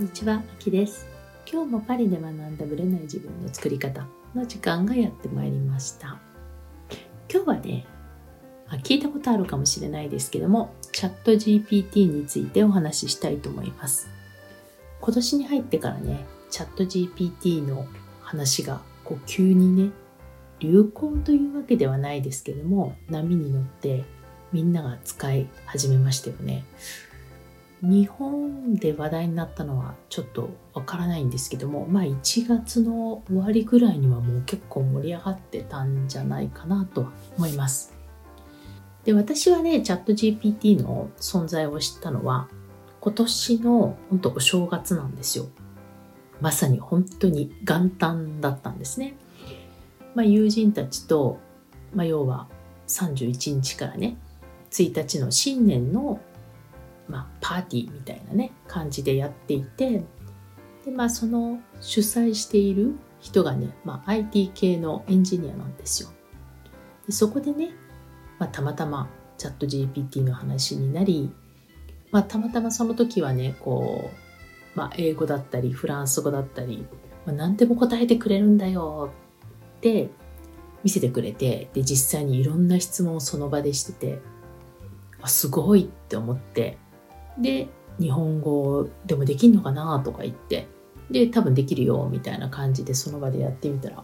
んにちは、あきです。今日もパリで学んだブレない自分の作り方の時間がやってまいりました。今日はね、聞いたことあるかもしれないですけども、チャット GPT についてお話ししたいと思います。今年に入ってからね、チャット GPT の話がこう急にね、流行というわけではないですけども、波に乗ってみんなが使い始めましたよね。日本で話題になったのはちょっとわからないんですけども、まあ1月の終わりぐらいにはもう結構盛り上がってたんじゃないかなと思います。で、私はね、チャット GPT の存在を知ったのは今年の本当お正月なんですよ。まさに本当に元旦だったんですね。まあ友人たちと、まあ要は31日からね、1日の新年のまあ、パーティーみたいなね感じでやっていてで、まあ、その主催している人がね、まあ、IT 系のエンジニアなんですよ。でそこでね、まあ、たまたまチャット GPT の話になり、まあ、たまたまその時はねこう、まあ、英語だったりフランス語だったり、まあ、何でも答えてくれるんだよって見せてくれてで実際にいろんな質問をその場でしててすごいって思ってで日本語でもできんのかなとか言ってで多分できるよみたいな感じでその場でやってみたら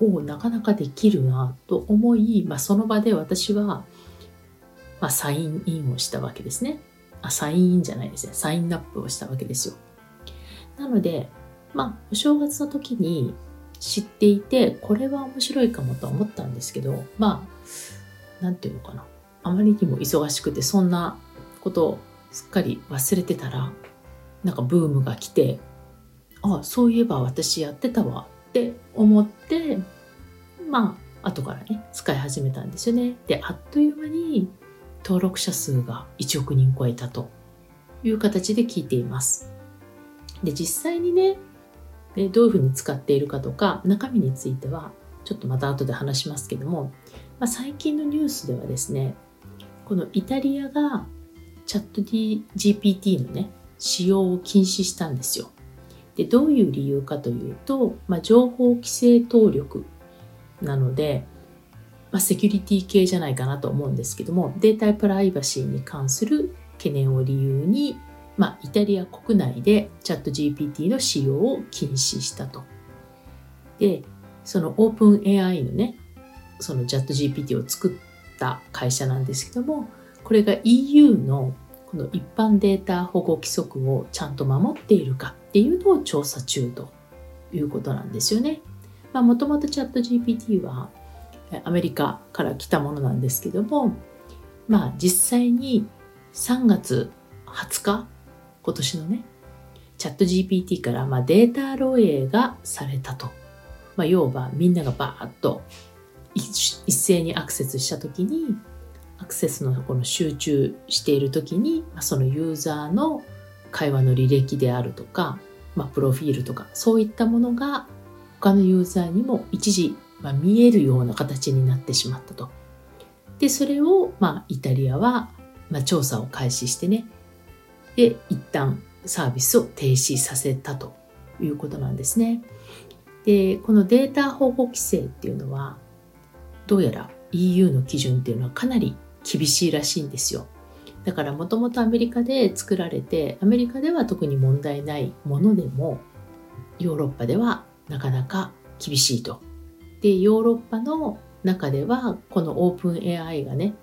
おおなかなかできるなと思い、まあ、その場で私は、まあ、サインインをしたわけですね。あサインインじゃないですね。サインアップをしたわけですよ。なのでまあお正月の時に知っていてこれは面白いかもと思ったんですけどまあなんていうのかな。あまりにも忙しくてそんなことすっかり忘れてたらなんかブームが来てあそういえば私やってたわって思ってまあ後からね使い始めたんですよね。であっという間に登録者数が1億人超えたという形で聞いています。で実際にねどういうふうに使っているかとか中身についてはちょっとまた後で話しますけども、まあ、最近のニュースではですねこのイタリアがチャット GPT のね、使用を禁止したんですよ。で、どういう理由かというと、まあ、情報規制当力なので、まあ、セキュリティ系じゃないかなと思うんですけども、データプライバシーに関する懸念を理由に、まあ、イタリア国内でチャット GPT の使用を禁止したと。で、そのオープン AI のね、そのチャット GPT を作った会社なんですけども、これが EU のこの一般データ保護規則をちゃんと守っているかっていうのを調査中ということなんですよね。まあ、もともとチャット GPT はアメリカから来たものなんですけども、まあ実際に3月20日、今年のね、チャット GPT からまあデータ漏洩がされたと。まあ、要はみんながバーッと一斉にアクセスした時にアクセスのこの集中している時に、まあ、そのユーザーの会話の履歴であるとか、まあ、プロフィールとかそういったものが他のユーザーにも一時、まあ、見えるような形になってしまったと。でそれを、まあ、イタリアは、まあ、調査を開始してねで一旦サービスを停止させたということなんですね。でこのデータ保護規制っていうのはどうやら EU の基準っていうのはかなり厳しいらしいんですよ。だからもともとアメリカで作られてアメリカでは特に問題ないものでもヨーロッパではなかなか厳しいと。でヨーロッパの中ではこのオープン AI がね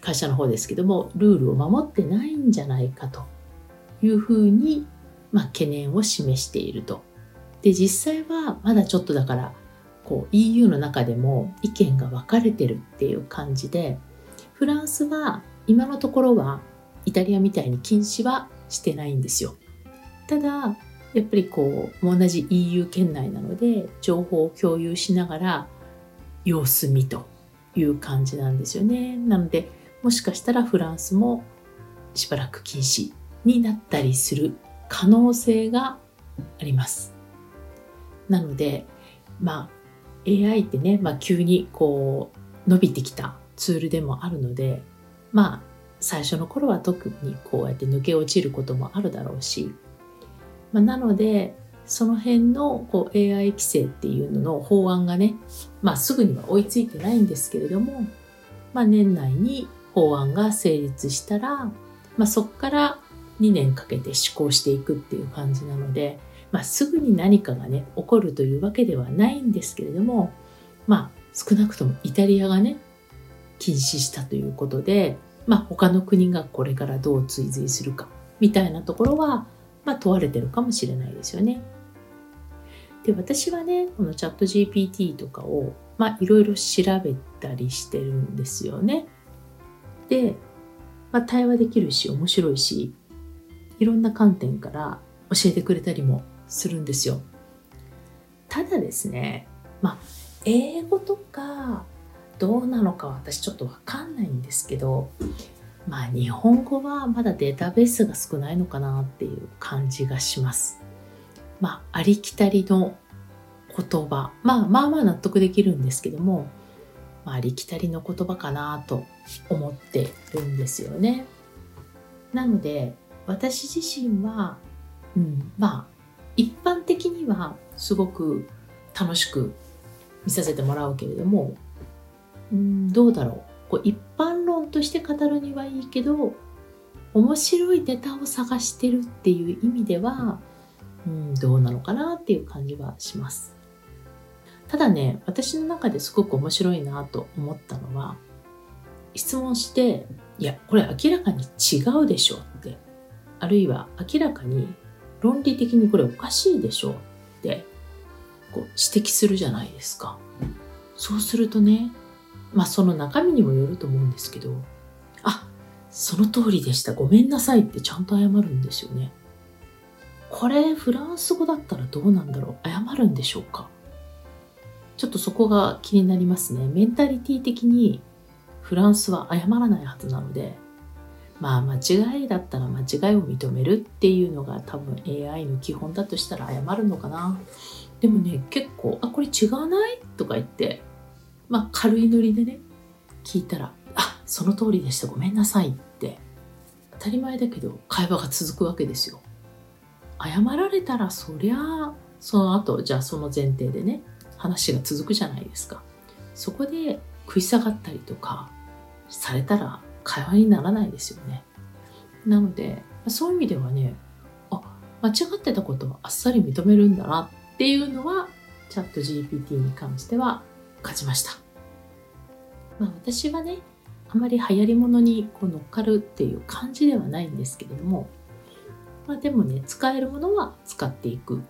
会社の方ですけどもルールを守ってないんじゃないかというふうに、まあ、懸念を示していると。で実際はまだちょっとだからこう EU の中でも意見が分かれてるっていう感じでフランスは今のところはイタリアみたいに禁止はしてないんですよ。ただ、やっぱりこう、同じ EU 圏内なので、情報を共有しながら様子見という感じなんですよね。なので、もしかしたらフランスもしばらく禁止になったりする可能性があります。なので、まあ、AI ってね、まあ、急にこう伸びてきたツールでもあるのでまあ最初の頃は特にこうやって抜け落ちることもあるだろうしまあ、なのでその辺のこう AI 規制っていうのの法案がね、まあ、すぐには追いついてないんですけれども、まあ、年内に法案が成立したら、まあ、そこから2年かけて施行していくっていう感じなので、まあ、すぐに何かがね起こるというわけではないんですけれどもまあ少なくともイタリアがね禁止したということで、まあ、他の国がこれからどう追随するかみたいなところは、まあ、問われてるかもしれないですよね。で私はねこのチャット GPT とかをいろいろ調べたりしてるんですよね。で、まあ、対話できるし面白いしいろんな観点から教えてくれたりもするんですよ。ただですねまあ英語とかどうなのか私ちょっとわかんないんですけどまあ日本語はまだデータベースが少ないのかなっていう感じがします。まあありきたりの言葉、まあまあまあ納得できるんですけども、まあ、ありきたりの言葉かなと思ってるんですよね。なので私自身は、うん、まあ一般的にはすごく楽しく見させてもらうけれども、うん、どうだろうこう一般論として語るにはいいけど面白いネタを探してるっていう意味では、うん、どうなのかなっていう感じはします。ただね、私の中ですごく面白いなと思ったのは、質問して、いや、これ明らかに違うでしょって、あるいは明らかに論理的にこれおかしいでしょってこう指摘するじゃないですか。そうするとね、まあその中身にもよると思うんですけど、あ、その通りでした。ごめんなさいってちゃんと謝るんですよね。これフランス語だったらどうなんだろう謝るんでしょうかちょっとそこが気になりますね。メンタリティ的にフランスは謝らないはずなので、まあ間違いだったら間違いを認めるっていうのが多分 AI の基本だとしたら謝るのかな。でもね、結構、あ、これ違わない？とか言って、まあ軽いノリでね、聞いたら、あ、その通りでした、ごめんなさいって、当たり前だけど会話が続くわけですよ。謝られたらそりゃあ、その後、じゃあその前提でね、話が続くじゃないですか。そこで食い下がったりとかされたら会話にならないですよね。なので、そういう意味ではね、あ、間違ってたことはあっさり認めるんだなっていうのは、チャット GPT に関しては感じました。まあ私はね、あまり流行り物にこう乗っかるっていう感じではないんですけれども、まあでもね、使えるものは使っていく。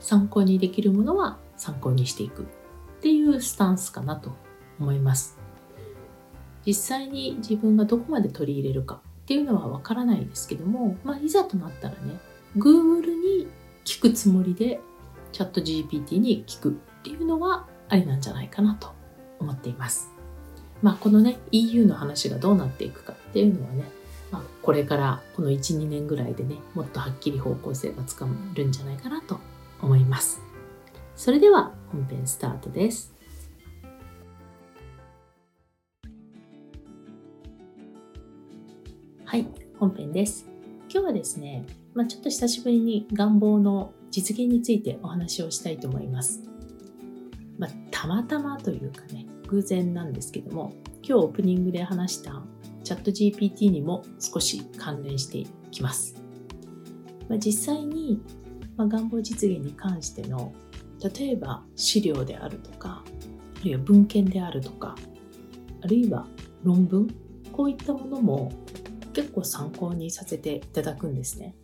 参考にできるものは参考にしていくっていうスタンスかなと思います。実際に自分がどこまで取り入れるかっていうのはわからないですけども、まあ、いざとなったらね、Google に聞くつもりでチャット GPT に聞くっていうのはありなんじゃないかなと思っています。まあ、このね、EU の話がどうなっていくかっていうのはね、まあ、これからこの1、2年ぐらいでね、もっとはっきり方向性がつかめるんじゃないかなと思います。それでは本編スタートです。はい、本編です。今日はですね、まあ、ちょっと久しぶりに願望の実現についてお話をしたいと思います。まあ、たまたまというかね、偶然なんですけども、今日オープニングで話したチャット GPT にも少し関連していきます。まあ、実際に、ま願望実現に関しての例えば資料であるとかあるいは文献であるとかあるいは論文こういったものも結構参考にさせていただくんですね。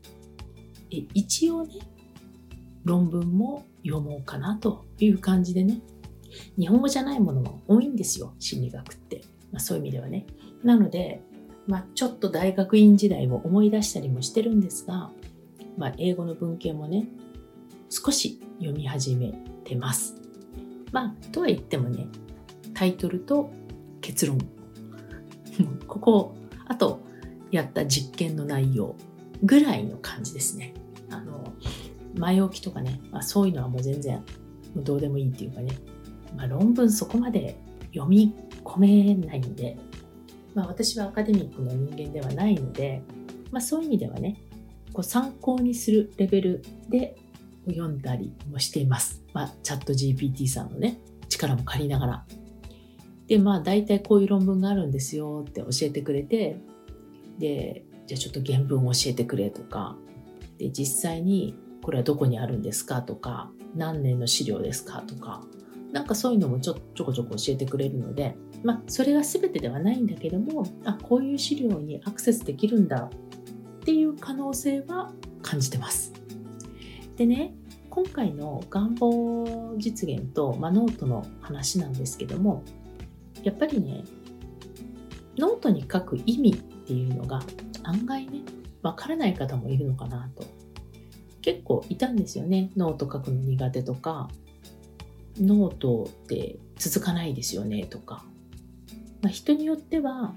一応ね論文も読もうかなという感じでね日本語じゃないものも多いんですよ心理学って、まあ、そういう意味ではね。なので、まあ、ちょっと大学院時代を思い出したりもしてるんですが、まあ、英語の文献もね少し読み始めてます。まあ、とは言ってもね、タイトルと結論。ここ、あと、やった実験の内容ぐらいの感じですね。あの、前置きとかね、まあ、そういうのはもう全然もうどうでもいいっていうかね、まあ、論文そこまで読み込めないんで、まあ、私はアカデミックの人間ではないので、まあ、そういう意味ではね、こう参考にするレベルで読んだりもしています。まあ、チャット GPT さんのね、力も借りながら。で、まあ、大体こういう論文があるんですよって教えてくれて、で、じゃあちょっと原文を教えてくれとか、で、実際にこれはどこにあるんですかとか、何年の資料ですかとか、なんかそういうのもちょちょこちょこ教えてくれるので、まあ、それが全てではないんだけども、あ、こういう資料にアクセスできるんだっていう可能性は感じてます。でね、今回の願望実現と、まあ、ノートの話なんですけども、やっぱりね、ノートに書く意味っていうのが案外ね、わからない方もいるのかなと。結構いたんですよね。ノート書くの苦手とか、ノートって続かないですよねとか。まあ、人によっては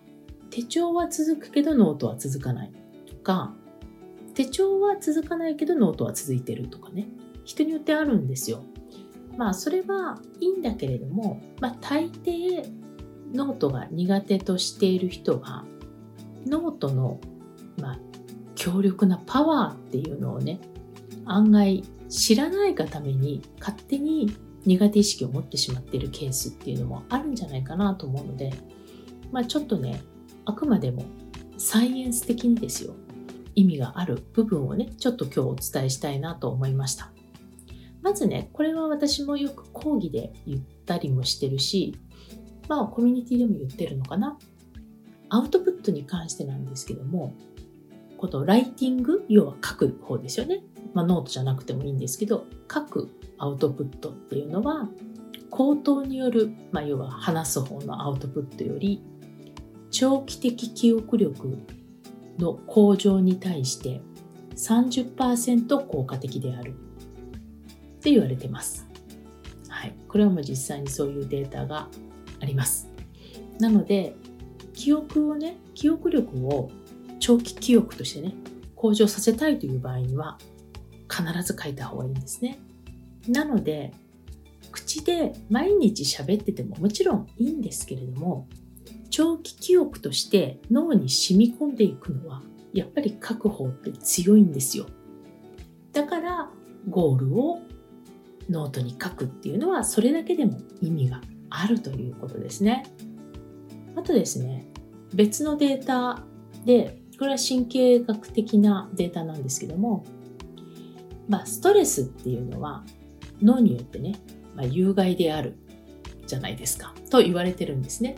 手帳は続くけどノートは続かないとか、手帳は続かないけどノートは続いてるとかね。人によってあるんですよ。まあそれはいいんだけれども、まあ大抵ノートが苦手としている人はノートの、まあ、強力なパワーっていうのをね案外知らないがために勝手に苦手意識を持ってしまっているケースっていうのもあるんじゃないかなと思うので、まあ、ちょっとねあくまでもサイエンス的にですよ意味がある部分をねちょっと今日お伝えしたいなと思いましたまずね、これは私もよく講義で言ったりもしてるし、まあコミュニティでも言ってるのかな。アウトプットに関してなんですけども、このライティング、要は書く方ですよね。まあノートじゃなくてもいいんですけど、書くアウトプットっていうのは、口頭による、まあ要は話す方のアウトプットより、長期的記憶力の向上に対して30%効果的であるって言われてます。はい。これはもう実際にそういうデータがあります。なので、記憶をね、記憶力を長期記憶としてね、向上させたいという場合には、必ず書いた方がいいんですね。なので、口で毎日喋っててももちろんいいんですけれども、長期記憶として脳に染み込んでいくのは、やっぱり書く方って強いんですよ。だから、ゴールをノートに書くっていうのはそれだけでも意味があるということですね。あとですね、別のデータで、これは神経学的なデータなんですけども、まあ、ストレスっていうのは脳にとってね、まあ、有害であるじゃないですかと言われてるんですね。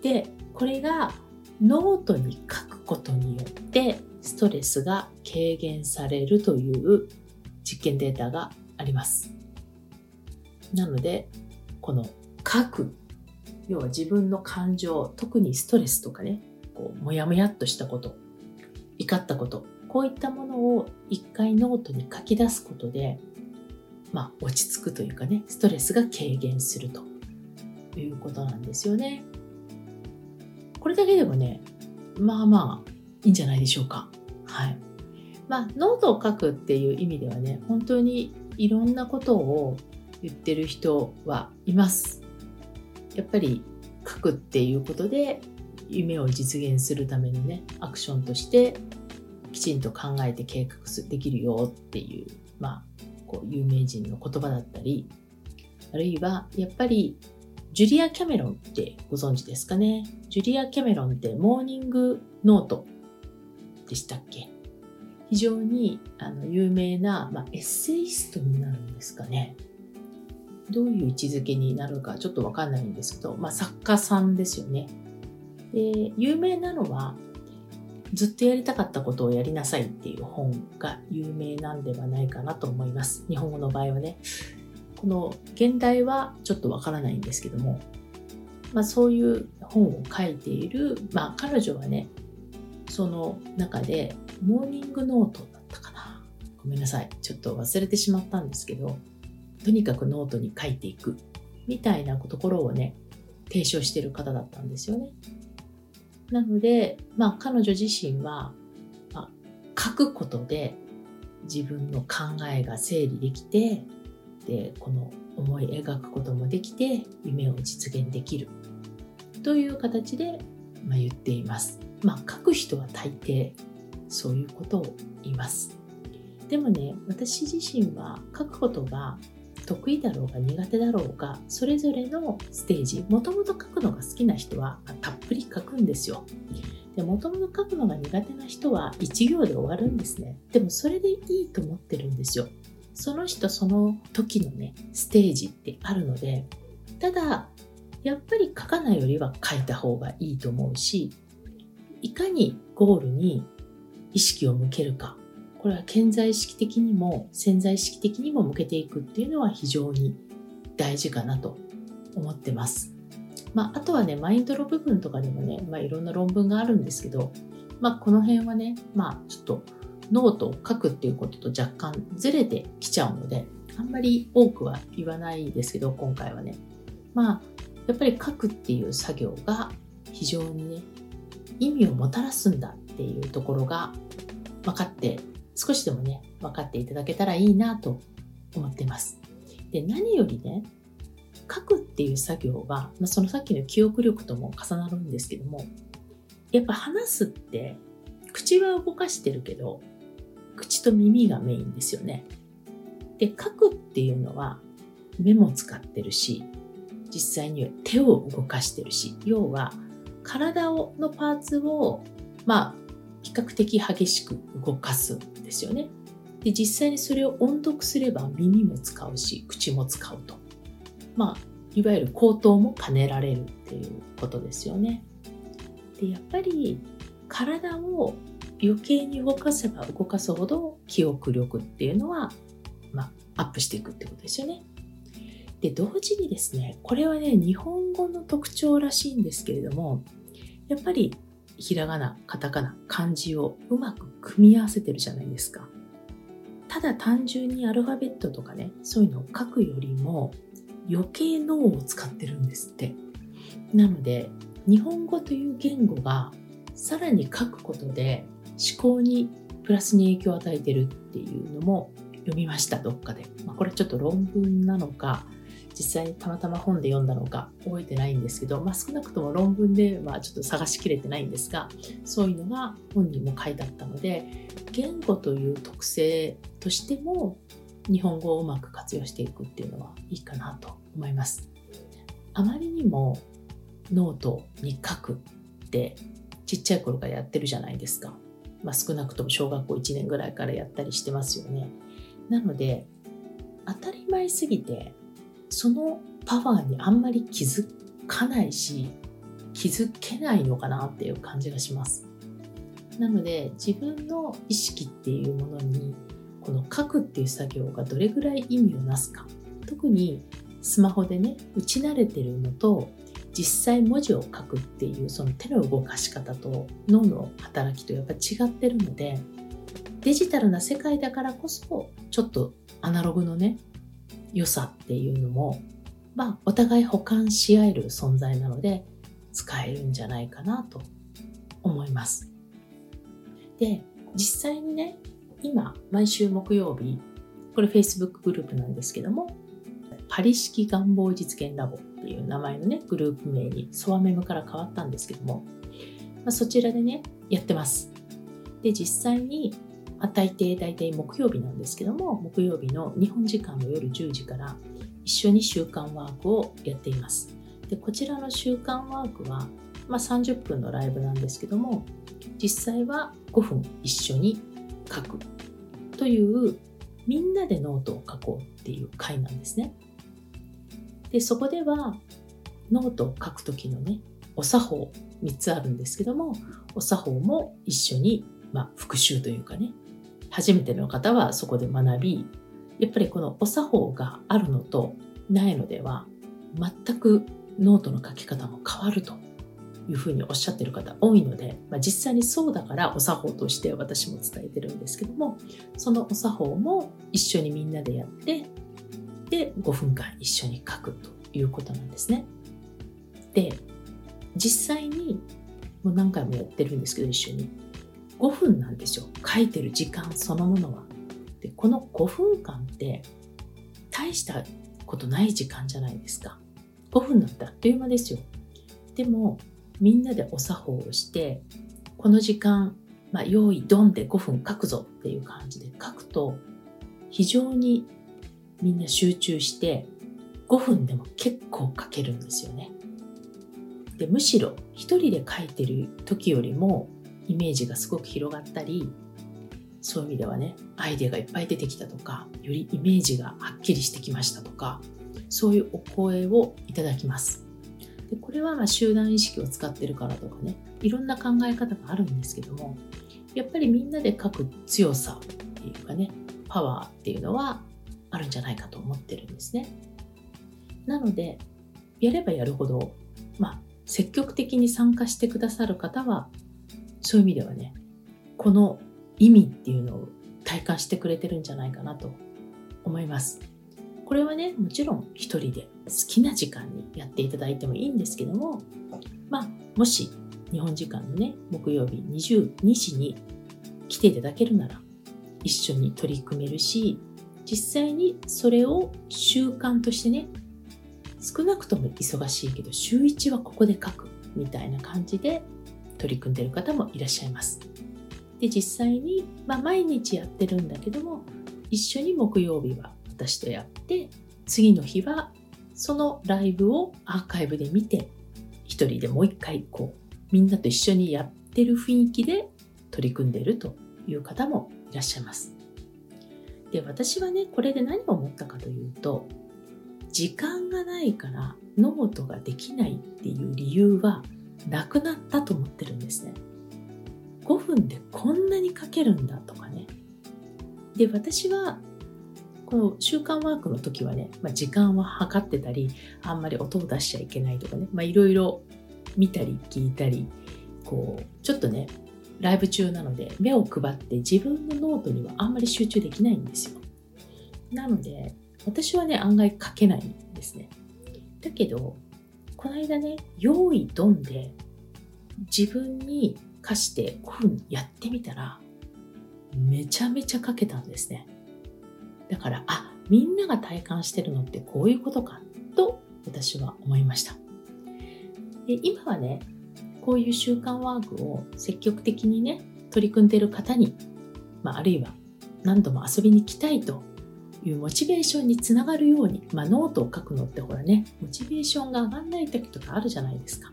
で、これがノートに書くことによってストレスが軽減されるという実験データがあります。なので、この書く、要は自分の感情、特にストレスとかね、こう、もやもやっとしたこと、怒ったこと、こういったものを一回ノートに書き出すことで、まあ、落ち着くというかね、ストレスが軽減するということなんですよね。これだけでもね、まあまあ、いいんじゃないでしょうか。はい。まあ、ノートを書くっていう意味ではね、本当にいろんなことを言ってる人はいます。やっぱり書くっていうことで夢を実現するためのねアクションとしてきちんと考えて計画できるよっていうまあこう有名人の言葉だったりあるいはやっぱりジュリア・キャメロンってご存知ですかね？ジュリア・キャメロンってモーニングノートでしたっけ？非常にあの有名な、まあ、エッセイストになるんですかね？どういう位置づけになるかちょっとわかんないんですけど、まあ、作家さんですよね。で、有名なのは、ずっとやりたかったことをやりなさいっていう本が有名なんではないかなと思います。日本語の場合はね。この原題はちょっとわからないんですけども、まあ、そういう本を書いている、まあ、彼女はね、その中でモーニングノートだったかな。ごめんなさい。ちょっと忘れてしまったんですけど、とにかくノートに書いていくみたいなところをね、提唱してる方だったんですよね。なので、まあ彼女自身は、まあ、書くことで自分の考えが整理できて、で、この思い描くこともできて、夢を実現できるという形で、まあ、言っています。まあ書く人は大抵そういうことを言いますでもね私自身は書くことが得意だろうが苦手だろうがそれぞれのステージもともと書くのが好きな人はたっぷり書くんですよ。でもともと書くのが苦手な人は1行で終わるんですね。でもそれでいいと思ってるんですよ。その人その時のねステージってあるのでただやっぱり書かないよりは書いた方がいいと思うしいかにゴールに意識を向けるか。これは潜在意識的にも潜在意識的にも向けていくっていうのは非常に大事かなと思ってます。まあ、あとはね、マインドの部分とかでもね、まあ、いろんな論文があるんですけど、まあ、この辺はね、まあ、ちょっとノートを書くっていうことと若干ずれてきちゃうので、あんまり多くは言わないですけど、今回はね。まあ、やっぱり書くっていう作業が非常にね、意味をもたらすんだっていうところが分かって少しでもね、分かっていただけたらいいなと思ってます。で、何よりね、書くっていう作業は、まあ、そのさっきの記憶力とも重なるんですけども、やっぱ話すって口は動かしてるけど、口と耳がメインですよね。で、書くっていうのは目も使ってるし、実際には手を動かしてるし、要は体をのパーツを、まあ、比較的激しく動かすですよね。で実際にそれを音読すれば耳も使うし口も使うと。まあいわゆる口頭も兼ねられるっていうことですよね。でやっぱり体を余計に動かせば動かすほど記憶力っていうのは、まあ、アップしていくってことですよね。で同時にですねこれはね日本語の特徴らしいんですけれどもやっぱりひらがな、カタカナ、漢字をうまく組み合わせてるじゃないですか。ただ単純にアルファベットとかね、そういうのを書くよりも余計脳を使ってるんですって。なので、日本語という言語がさらに書くことで思考にプラスに影響を与えてるっていうのも読みました、どっかで。まあ、これちょっと論文なのか、実際にたまたま本で読んだのか覚えてないんですけど、まあ、少なくとも論文ではちょっと探しきれてないんですがそういうのが本にも書いてあったので言語という特性としても日本語をうまく活用していくっていうのはいいかなと思います。あまりにもノートに書くってちっちゃい頃からやってるじゃないですか。まあ、少なくとも小学校1年ぐらいからやったりしてますよね。なので当たり前すぎてそのパワーにあんまり気づかないし気づけないのかなっていう感じがします。なので自分の意識っていうものにこの書くっていう作業がどれぐらい意味をなすか。特にスマホでね打ち慣れてるのと実際文字を書くっていうその手の動かし方と脳の働きとやっぱ違ってるのでデジタルな世界だからこそちょっとアナログのね良さっていうのも、まあ、お互い補完し合える存在なので使えるんじゃないかなと思います。で、実際にね、今、毎週木曜日、これ Facebook グループなんですけども、パリ式願望実現ラボっていう名前のね、グループ名にソワメムから変わったんですけども、まあ、そちらでね、やってます。で、実際にまあ、大抵大体木曜日なんですけども木曜日の日本時間の夜10時から一緒に習慣ワークをやっています。でこちらの習慣ワークは、まあ、30分のライブなんですけども実際は5分一緒に書くというみんなでノートを書こうっていう回なんですね。でそこではノートを書く時のねお作法3つあるんですけどもお作法も一緒に、まあ、復習というかね初めての方はそこで学びやっぱりこのお作法があるのとないのでは全くノートの書き方も変わるというふうにおっしゃってる方多いので、まあ、実際にそうだからお作法として私も伝えてるんですけどもそのお作法も一緒にみんなでやってで5分間一緒に書くということなんですね。で実際にもう何回もやってるんですけど一緒に5分なんですよ書いてる時間そのものは。でこの5分間って大したことない時間じゃないですか。5分だったらあっという間ですよ。でもみんなでお作法をしてこの時間まあ、用意ドンで5分書くぞっていう感じで書くと非常にみんな集中して5分でも結構書けるんですよね。でむしろ一人で書いてる時よりもイメージがすごく広がったりそういう意味ではねアイデアがいっぱい出てきたとかよりイメージがはっきりしてきましたとかそういうお声をいただきます。でこれはま集団意識を使ってるからとかねいろんな考え方があるんですけどもやっぱりみんなで書く強さっていうかねパワーっていうのはあるんじゃないかと思ってるんですね。なのでやればやるほどまあ積極的に参加してくださる方はそういう意味ではねこの意味っていうのを体感してくれてるんじゃないかなと思います。これはね、もちろん一人で好きな時間にやっていただいてもいいんですけども、まあ、もし日本時間のね、木曜日22時に来ていただけるなら、一緒に取り組めるし、実際にそれを習慣としてね、少なくとも忙しいけど、週1はここで書くみたいな感じで取り組んでいる方もいらっしゃいます。で実際に、まあ、毎日やってるんだけども一緒に木曜日は私とやって次の日はそのライブをアーカイブで見て一人でもう一回こうみんなと一緒にやってる雰囲気で取り組んでいるという方もいらっしゃいます。で私はねこれで何を思ったかというと時間がないからノートができないっていう理由はなくなったと思ってるんですね。5分でこんなに書けるんだとかね。で、私は、この習慣ワークの時はね、まあ、時間は測ってたり、あんまり音を出しちゃいけないとかね、まあ、いろいろ見たり聞いたり、こう、ちょっとね、ライブ中なので目を配って自分のノートにはあんまり集中できないんですよ。なので、私はね、案外書けないんですね。だけど、この間ね、用意ドンで自分に課して5分やってみたら、めちゃめちゃ書けたんですね。だから、あ、みんなが体感してるのってこういうことかと私は思いました。で今はね、こういう習慣ワークを積極的にね、取り組んでいる方に、まあ、あるいは何度も遊びに来たいというモチベーションにつながるように、まあ、ノートを書くのってほらね、モチベーションが上がんない時とかあるじゃないですか。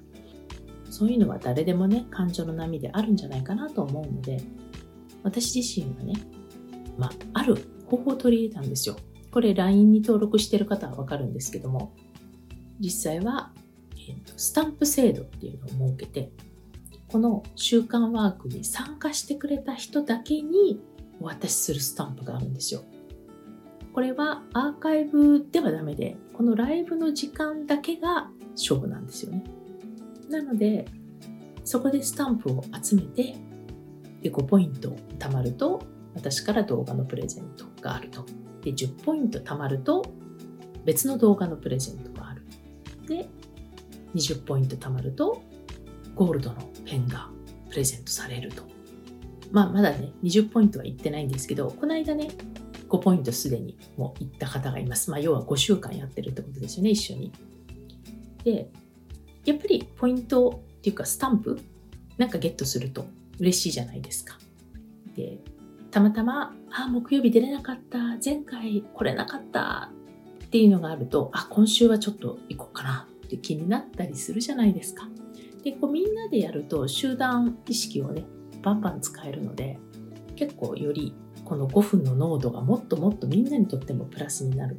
そういうのは誰でもね感情の波であるんじゃないかなと思うので私自身はね、まあ、ある方法を取り入れたんですよこれ LINE に登録してる方はわかるんですけども実際は、えーと、スタンプ制度っていうのを設けてこの習慣ワークに参加してくれた人だけにお渡しするスタンプがあるんですよこれはアーカイブではダメでこのライブの時間だけが勝負なんですよねなので、そこでスタンプを集めて、で5ポイント貯まると、私から動画のプレゼントがあると。で、10ポイント貯まると、別の動画のプレゼントがある。で、20ポイント貯まると、ゴールドのペンがプレゼントされると。まあ、まだね、20ポイントはいってないんですけど、この間ね、5ポイントすでにもう行った方がいます。まあ、要は5週間やってるってことですよね、一緒に。で、やっぱりポイントっていうかスタンプなんかゲットすると嬉しいじゃないですか。で、たまたま、あ、木曜日出れなかった、前回来れなかったっていうのがあると、あ、今週はちょっと行こうかなって気になったりするじゃないですか。で、こうみんなでやると集団意識をね、バンバン使えるので、結構よりこの5分の濃度がもっともっとみんなにとってもプラスになる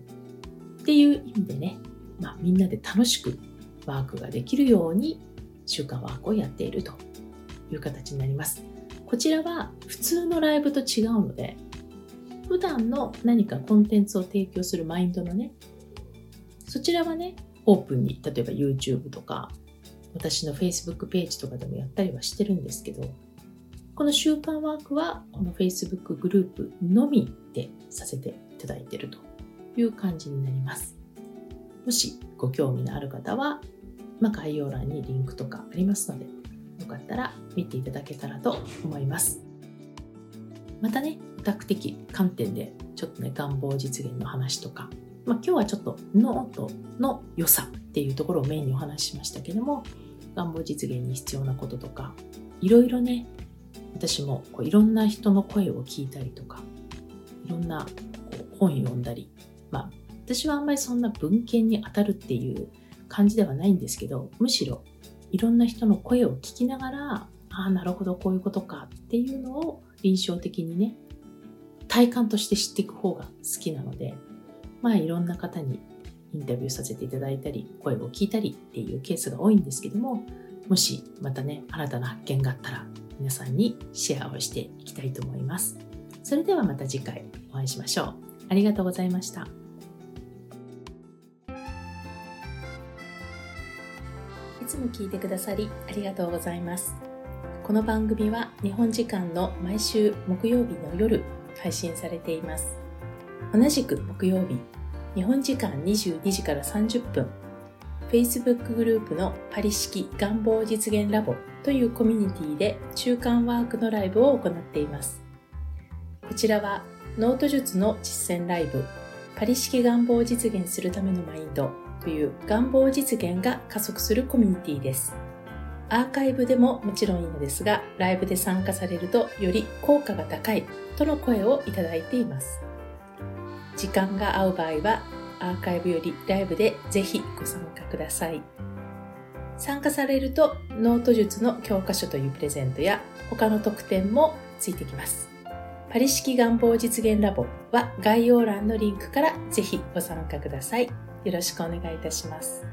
っていう意味でね、まあ、みんなで楽しくワークができるように週間ワークをやっているという形になります。こちらは普通のライブと違うので、普段の何かコンテンツを提供するマインドのね、そちらはね、オープンに、例えば YouTube とか、私の Facebook ページとかでもやったりはしてるんですけど、この週間ワークはこの Facebook グループのみでさせていただいているという感じになります。もしご興味のある方はまあ、概要欄にリンクとかありますので、よかったら見ていただけたらと思います。またね、オタク的観点でちょっとね、願望実現の話とか、まあ、今日はちょっとノートの良さっていうところをメインにお話ししましたけども、願望実現に必要なこととか、いろいろね、私もこういろんな人の声を聞いたりとかいろんなこう本読んだりまあ私はあんまりそんな文献に当たるっていう感じではないんですけどむしろいろんな人の声を聞きながらああなるほどこういうことかっていうのを臨床的にね体感として知っていく方が好きなのでまあいろんな方にインタビューさせていただいたり声を聞いたりっていうケースが多いんですけどももしまたね新たな発見があったら皆さんにシェアをしていきたいと思います。それではまた次回お会いしましょう。ありがとうございました。いつも聞いてくださりありがとうございます。この番組は日本時間の毎週木曜日の夜配信されています。同じく木曜日日本時間22時から30分 Facebook グループのパリ式願望実現ラボというコミュニティで習慣ワークのライブを行っています。こちらはノート術の実践ライブパリ式願望実現するためのマインドという願望実現が加速するコミュニティです。アーカイブでももちろんいいのですが、ライブで参加されるとより効果が高いとの声をいただいています。時間が合う場合はアーカイブよりライブでぜひご参加ください。参加されるとノート術の教科書というプレゼントや他の特典もついてきます。パリ式願望実現ラボは概要欄のリンクからぜひご参加ください。よろしくお願いいたします。